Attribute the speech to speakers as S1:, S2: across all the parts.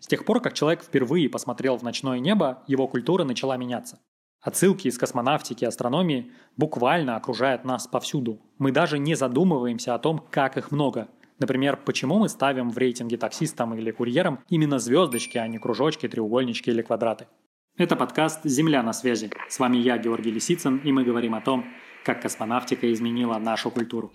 S1: С тех пор, как человек впервые посмотрел в ночное небо, его культура начала меняться. Отсылки из космонавтики и астрономии буквально окружают нас повсюду. Мы даже не задумываемся о том, как их много. Например, почему мы ставим в рейтинге таксистам или курьерам именно звездочки, а не кружочки, треугольнички или квадраты. Это подкаст «Земля на связи». С вами я, Георгий Лисицын, и мы говорим о том, как космонавтика изменила нашу культуру.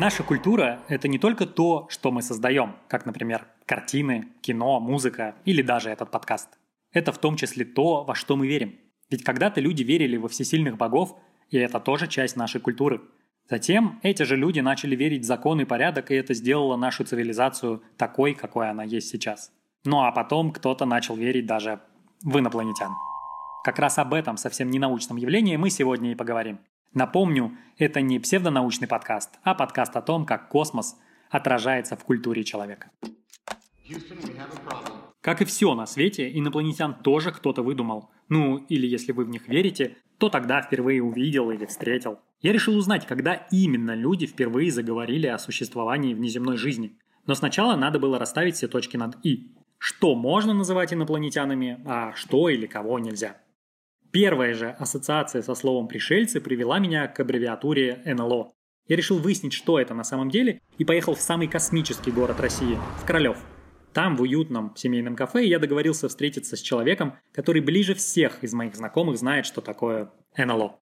S1: Наша культура – это не только то, что мы создаем, как, например, картины, кино, музыка или даже этот подкаст. Это в том числе то, во что мы верим. Ведь когда-то люди верили во всесильных богов, и это тоже часть нашей культуры. Затем эти же люди начали верить в закон и порядок, и это сделало нашу цивилизацию такой, какой она есть сейчас. Ну а потом кто-то начал верить даже в инопланетян. Как раз об этом совсем не научном явлении мы сегодня и поговорим. Напомню, это не псевдонаучный подкаст, а подкаст о том, как космос отражается в культуре человека. Как и все на свете, инопланетян тоже кто-то выдумал. Ну, или если вы в них верите, то тогда впервые увидел или встретил. Я решил узнать, когда именно люди впервые заговорили о существовании внеземной жизни. Но сначала надо было расставить все точки над «и». Что можно называть инопланетянами, а что или кого нельзя. Первая же ассоциация со словом «пришельцы» привела меня к аббревиатуре НЛО. Я решил выяснить, что это на самом деле, и поехал в самый космический город России, в Королев. Там, в уютном семейном кафе, я договорился встретиться с человеком, который ближе всех из моих знакомых знает, что такое НЛО.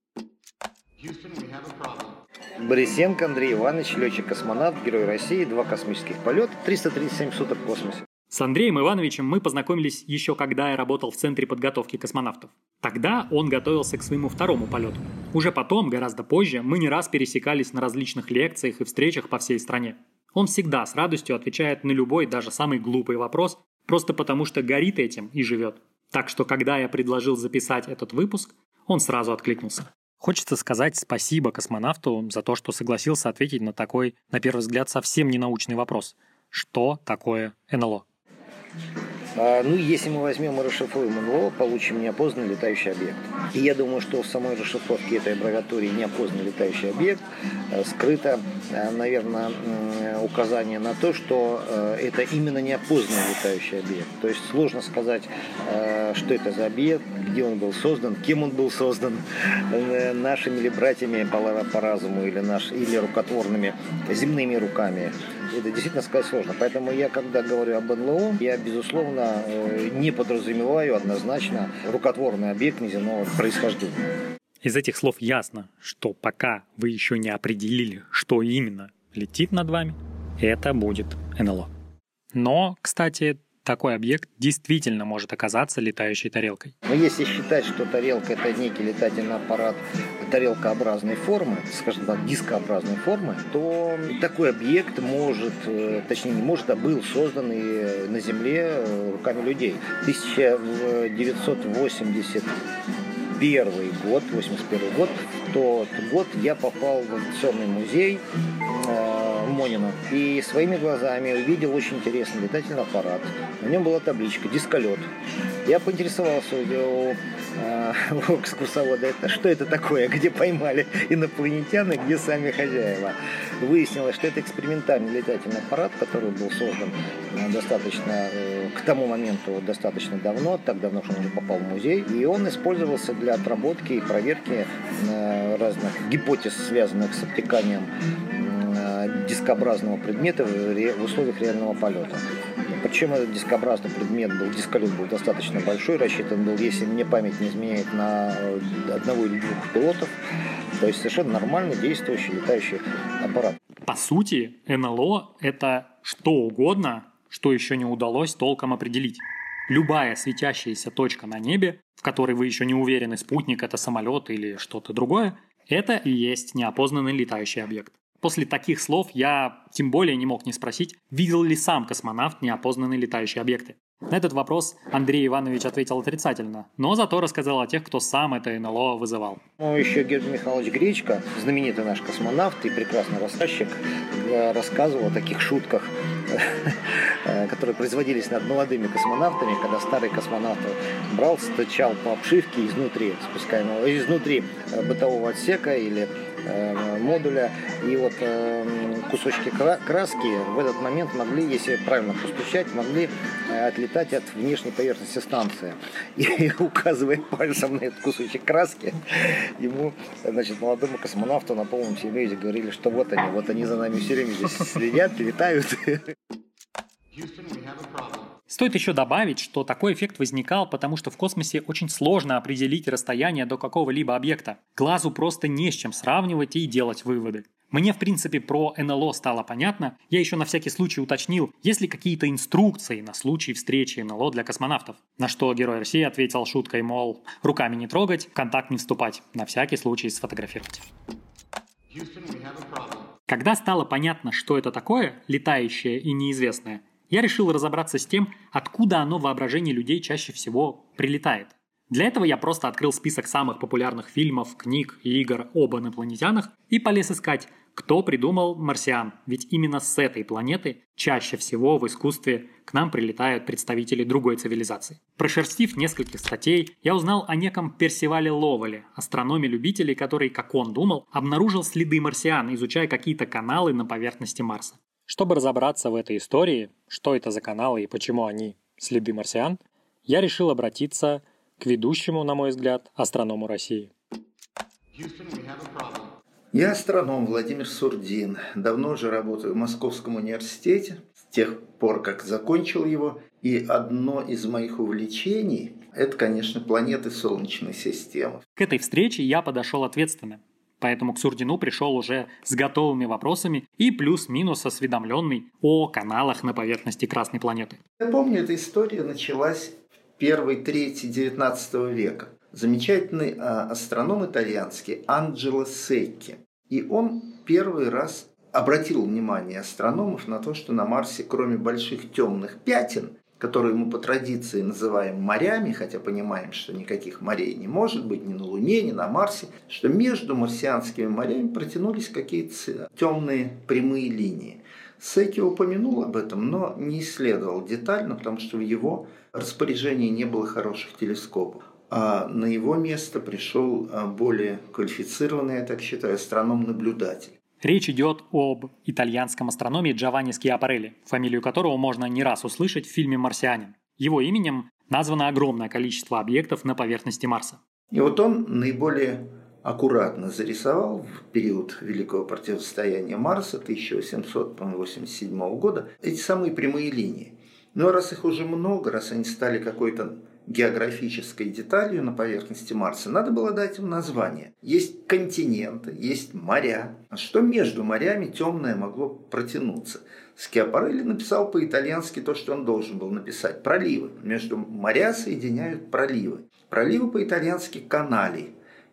S2: Борисенко Андрей Иванович, летчик-космонавт, герой России, два космических полета, 337 суток в космосе.
S1: С Андреем Ивановичем мы познакомились еще когда я работал в Центре подготовки космонавтов. Тогда он готовился к своему второму полету. Уже потом, гораздо позже, мы не раз пересекались на различных лекциях и встречах по всей стране. Он всегда с радостью отвечает на любой, даже самый глупый вопрос, просто потому что горит этим и живет. Так что, когда я предложил записать этот выпуск, он сразу откликнулся. Хочется сказать спасибо космонавту за то, что согласился ответить на такой, на первый взгляд, совсем не научный вопрос. Что такое НЛО?
S2: Thank you. Ну, если мы возьмем и расшифруем НЛО, получим неопознанный летающий объект. И я думаю, что в самой расшифровке этой аббревиатуре неопознанный летающий объект э, скрыто, э, наверное, указание на то, что э, это именно неопознанный летающий объект. То есть сложно сказать, что это за объект, где он был создан, кем он был создан, нашими ли братьями по разуму или, наш, или рукотворными земными руками это действительно сказать сложно. Поэтому я, когда говорю об НЛО, я, безусловно, э, не подразумеваю однозначно рукотворный объект неземного происхождения.
S1: Из этих слов ясно, что пока вы еще не определили, что именно летит над вами, это будет НЛО. Но, кстати, такой объект действительно может оказаться летающей тарелкой.
S2: Но если считать, что тарелка это некий летательный аппарат тарелкообразной формы, скажем так, дискообразной формы, то такой объект может, э, точнее не может, а был создан и на Земле э, руками людей. 1980 первый год, 81 год, тот год я попал в авиационный музей э, Монина и своими глазами увидел очень интересный летательный аппарат. На нем была табличка «Дисколет». Я поинтересовался у э, у экскурсовода, это, что это такое, где поймали инопланетяне, где сами хозяева. Выяснилось, что это экспериментальный летательный аппарат, который был создан э, достаточно, э, к тому моменту достаточно давно, так давно, что он уже попал в музей, и он использовался для отработки и проверки разных гипотез, связанных с обтеканием дискообразного предмета в условиях реального полета. Причем этот дискообразный предмет был, дисколет был достаточно большой, рассчитан был, если мне память не изменяет, на э, одного или двух пилотов. То есть совершенно нормально действующий летающий аппарат.
S1: По сути, НЛО – это что угодно, что еще не удалось толком определить. Любая светящаяся точка на небе, в которой вы еще не уверены, спутник это самолет или что-то другое, это и есть неопознанный летающий объект. После таких слов я тем более не мог не спросить, видел ли сам космонавт неопознанные летающие объекты. На этот вопрос Андрей Иванович ответил отрицательно, но зато рассказал о тех, кто сам это НЛО вызывал.
S2: Ну, еще Георгий Михайлович Гречко, знаменитый наш космонавт и прекрасный рассказчик, э, рассказывал о таких шутках, э, которые производились над молодыми космонавтами, когда старый космонавт брал, стучал по обшивке изнутри спускаемого, изнутри э, бытового отсека или модуля. И вот э, кусочки краски в этот момент могли, если правильно постучать, могли э, отлетать от внешней поверхности станции. И указывая пальцем на этот кусочек краски, ему, значит, молодому космонавту на полном серьезе говорили, что вот они, вот они за нами все время здесь следят, летают.
S1: Стоит еще добавить, что такой эффект возникал, потому что в космосе очень сложно определить расстояние до какого-либо объекта. Глазу просто не с чем сравнивать и делать выводы. Мне, в принципе, про НЛО стало понятно. Я еще на всякий случай уточнил, есть ли какие-то инструкции на случай встречи НЛО для космонавтов. На что Герой России ответил шуткой, мол, руками не трогать, в контакт не вступать, на всякий случай сфотографировать. Когда стало понятно, что это такое, летающее и неизвестное, я решил разобраться с тем, откуда оно в воображении людей чаще всего прилетает. Для этого я просто открыл список самых популярных фильмов, книг и игр об инопланетянах и полез искать, кто придумал марсиан, ведь именно с этой планеты чаще всего в искусстве к нам прилетают представители другой цивилизации. Прошерстив нескольких статей, я узнал о неком Персивале Ловеле, астрономе-любителе, который, как он думал, обнаружил следы марсиан, изучая какие-то каналы на поверхности Марса. Чтобы разобраться в этой истории, что это за каналы и почему они следы марсиан, я решил обратиться к ведущему, на мой взгляд, астроному России.
S3: Я астроном Владимир Сурдин. Давно уже работаю в Московском университете, с тех пор, как закончил его. И одно из моих увлечений – это, конечно, планеты Солнечной системы.
S1: К этой встрече я подошел ответственно. Поэтому к Сурдину пришел уже с готовыми вопросами и плюс-минус осведомленный о каналах на поверхности Красной планеты.
S3: Я помню, эта история началась в первой трети XIX века. Замечательный а, астроном итальянский Анджело Секки. И он первый раз обратил внимание астрономов на то, что на Марсе, кроме больших темных пятен, которые мы по традиции называем морями, хотя понимаем, что никаких морей не может быть ни на Луне, ни на Марсе, что между марсианскими морями протянулись какие-то темные прямые линии. Секи упомянул об этом, но не исследовал детально, потому что в его распоряжении не было хороших телескопов. А на его место пришел а, более квалифицированный, я так считаю, астроном-наблюдатель.
S1: Речь идет об итальянском астрономе Джованни Скиапарелли, фамилию которого можно не раз услышать в фильме «Марсианин». Его именем названо огромное количество объектов на поверхности Марса.
S3: И вот он наиболее аккуратно зарисовал в период Великого противостояния Марса 1887 года эти самые прямые линии. Но раз их уже много, раз они стали какой-то географической деталью на поверхности Марса, надо было дать им название. Есть континенты, есть моря. А что между морями темное могло протянуться? Скиапарелли написал по-итальянски то, что он должен был написать. Проливы. Между моря соединяют проливы. Проливы по-итальянски канали.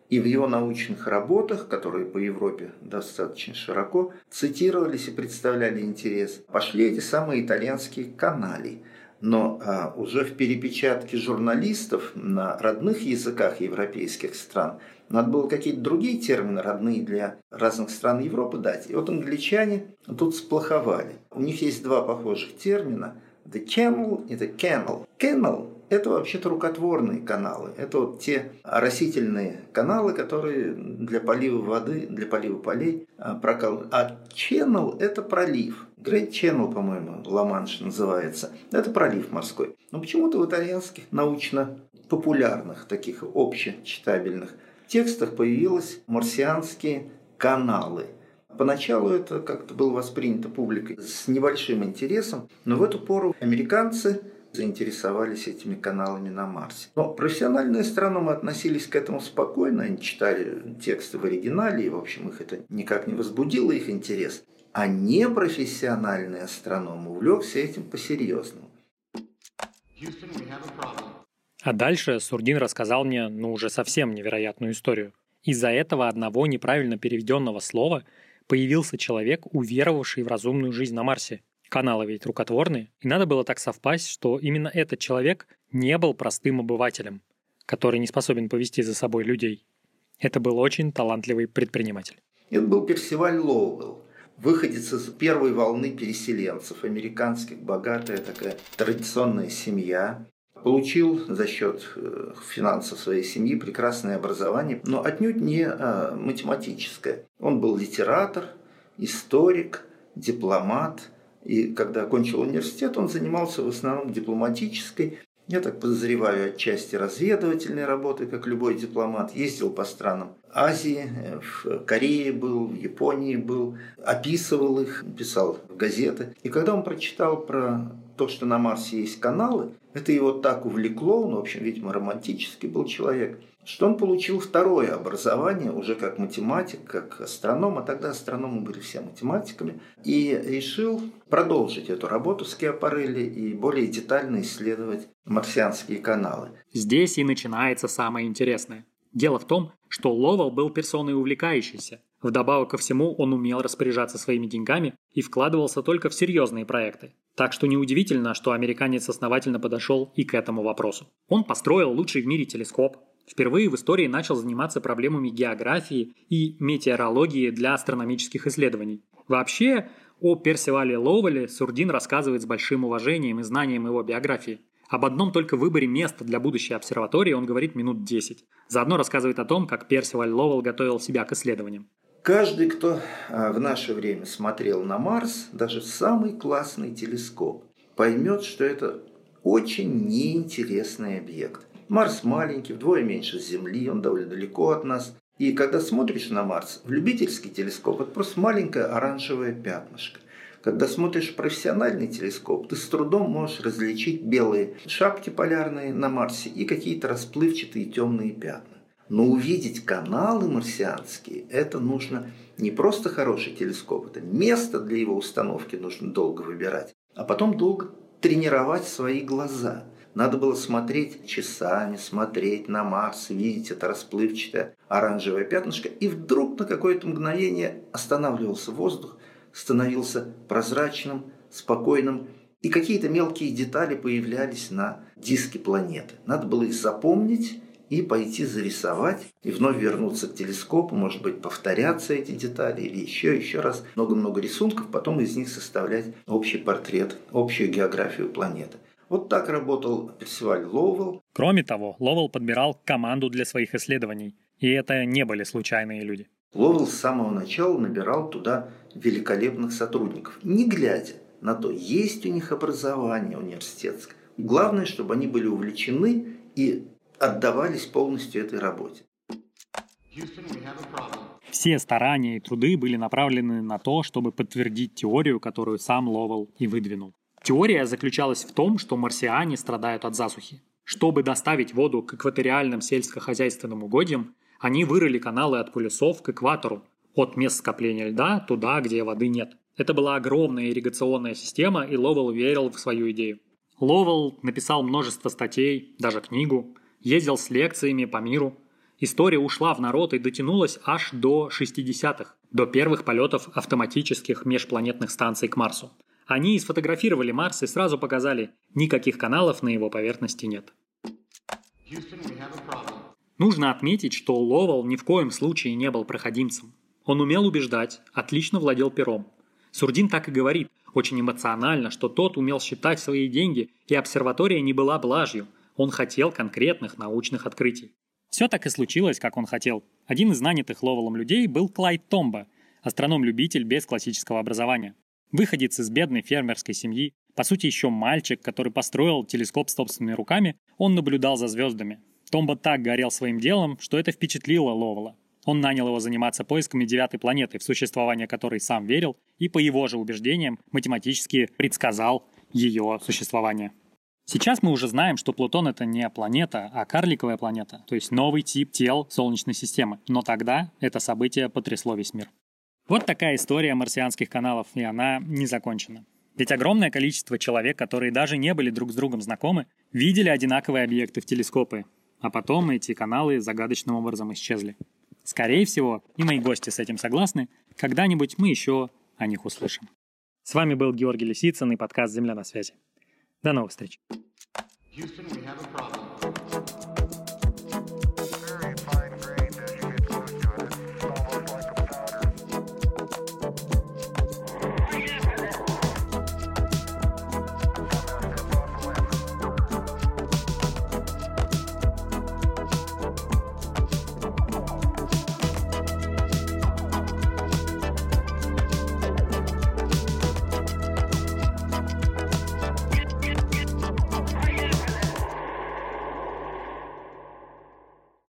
S3: И в его научных работах, которые по Европе достаточно широко цитировались и представляли интерес, пошли эти самые итальянские канали – но а, уже в перепечатке журналистов на родных языках европейских стран надо было какие-то другие термины родные для разных стран Европы дать. И вот англичане тут сплоховали. У них есть два похожих термина – the channel и the canal. Canal – это вообще-то рукотворные каналы. Это вот те растительные каналы, которые для полива воды, для полива полей а, прокалывают. А channel – это пролив. Great Channel, по-моему, Ла-Манш называется. Это пролив морской. Но почему-то в итальянских научно-популярных, таких общечитабельных текстах появились марсианские каналы. Поначалу это как-то было воспринято публикой с небольшим интересом, но в эту пору американцы заинтересовались этими каналами на Марсе. Но профессиональные астрономы относились к этому спокойно, они читали тексты в оригинале, и, в общем, их это никак не возбудило их интерес а непрофессиональный астроном увлекся этим по-серьезному.
S1: А дальше Сурдин рассказал мне, ну, уже совсем невероятную историю. Из-за этого одного неправильно переведенного слова появился человек, уверовавший в разумную жизнь на Марсе. Каналы ведь рукотворные, и надо было так совпасть, что именно этот человек не был простым обывателем, который не способен повести за собой людей. Это был очень талантливый предприниматель.
S3: Это был Персиваль Лоуэлл, выходец из первой волны переселенцев, американских, богатая такая традиционная семья. Получил за счет э, финансов своей семьи прекрасное образование, но отнюдь не а, математическое. Он был литератор, историк, дипломат. И когда окончил университет, он занимался в основном дипломатической я так подозреваю, отчасти разведывательной работы, как любой дипломат. Ездил по странам Азии, в Корее был, в Японии был, описывал их, писал в газеты. И когда он прочитал про то, что на Марсе есть каналы, это его так увлекло, он, в общем, видимо, романтический был человек, что он получил второе образование уже как математик, как астроном, а тогда астрономы были все математиками, и решил продолжить эту работу с Киапарелли и более детально исследовать марсианские каналы.
S1: Здесь и начинается самое интересное. Дело в том, что Ловел был персоной увлекающейся. Вдобавок ко всему, он умел распоряжаться своими деньгами и вкладывался только в серьезные проекты. Так что неудивительно, что американец основательно подошел и к этому вопросу. Он построил лучший в мире телескоп, впервые в истории начал заниматься проблемами географии и метеорологии для астрономических исследований. Вообще, о Персивале Ловеле Сурдин рассказывает с большим уважением и знанием его биографии. Об одном только выборе места для будущей обсерватории он говорит минут 10. Заодно рассказывает о том, как Персиваль Ловел готовил себя к исследованиям.
S3: Каждый, кто а, в наше время смотрел на Марс, даже самый классный телескоп, поймет, что это очень неинтересный объект. Марс маленький, вдвое меньше Земли, он довольно далеко от нас. И когда смотришь на Марс, в любительский телескоп это просто маленькое оранжевое пятнышко. Когда смотришь в профессиональный телескоп, ты с трудом можешь различить белые шапки полярные на Марсе и какие-то расплывчатые темные пятна. Но увидеть каналы марсианские, это нужно не просто хороший телескоп, это место для его установки нужно долго выбирать, а потом долго тренировать свои глаза. Надо было смотреть часами, смотреть на Марс, видеть это расплывчатое оранжевое пятнышко, и вдруг на какое-то мгновение останавливался воздух, становился прозрачным, спокойным, и какие-то мелкие детали появлялись на диске планеты. Надо было их запомнить и пойти зарисовать, и вновь вернуться к телескопу, может быть, повторяться эти детали, или еще, еще раз много-много рисунков, потом из них составлять общий портрет, общую географию планеты. Вот так работал Персиваль Ловел.
S1: Кроме того, Ловел подбирал команду для своих исследований, и это не были случайные люди.
S3: Ловел с самого начала набирал туда великолепных сотрудников, не глядя на то, есть у них образование университетское. Главное, чтобы они были увлечены и отдавались полностью этой работе.
S1: Все старания и труды были направлены на то, чтобы подтвердить теорию, которую сам Ловел и выдвинул. Теория заключалась в том, что марсиане страдают от засухи. Чтобы доставить воду к экваториальным сельскохозяйственным угодьям, они вырыли каналы от полюсов к экватору, от мест скопления льда туда, где воды нет. Это была огромная ирригационная система, и Ловел верил в свою идею. Ловел написал множество статей, даже книгу, ездил с лекциями по миру. История ушла в народ и дотянулась аж до 60-х, до первых полетов автоматических межпланетных станций к Марсу. Они сфотографировали Марс и сразу показали, никаких каналов на его поверхности нет. Нужно отметить, что Ловел ни в коем случае не был проходимцем. Он умел убеждать, отлично владел пером. Сурдин так и говорит, очень эмоционально, что тот умел считать свои деньги, и обсерватория не была блажью, он хотел конкретных научных открытий. Все так и случилось, как он хотел. Один из нанятых Ловелом людей был Клайд Томба, астроном-любитель без классического образования. Выходец из бедной фермерской семьи, по сути еще мальчик, который построил телескоп собственными руками, он наблюдал за звездами. Томба так горел своим делом, что это впечатлило Ловела. Он нанял его заниматься поисками девятой планеты, в существование которой сам верил, и по его же убеждениям математически предсказал ее существование. Сейчас мы уже знаем, что Плутон это не планета, а карликовая планета, то есть новый тип тел Солнечной системы. Но тогда это событие потрясло весь мир. Вот такая история марсианских каналов, и она не закончена. Ведь огромное количество человек, которые даже не были друг с другом знакомы, видели одинаковые объекты в телескопы, а потом эти каналы загадочным образом исчезли. Скорее всего, и мои гости с этим согласны, когда-нибудь мы еще о них услышим. С вами был Георгий Лисицын и подкаст «Земля на связи». До новых встреч. Houston,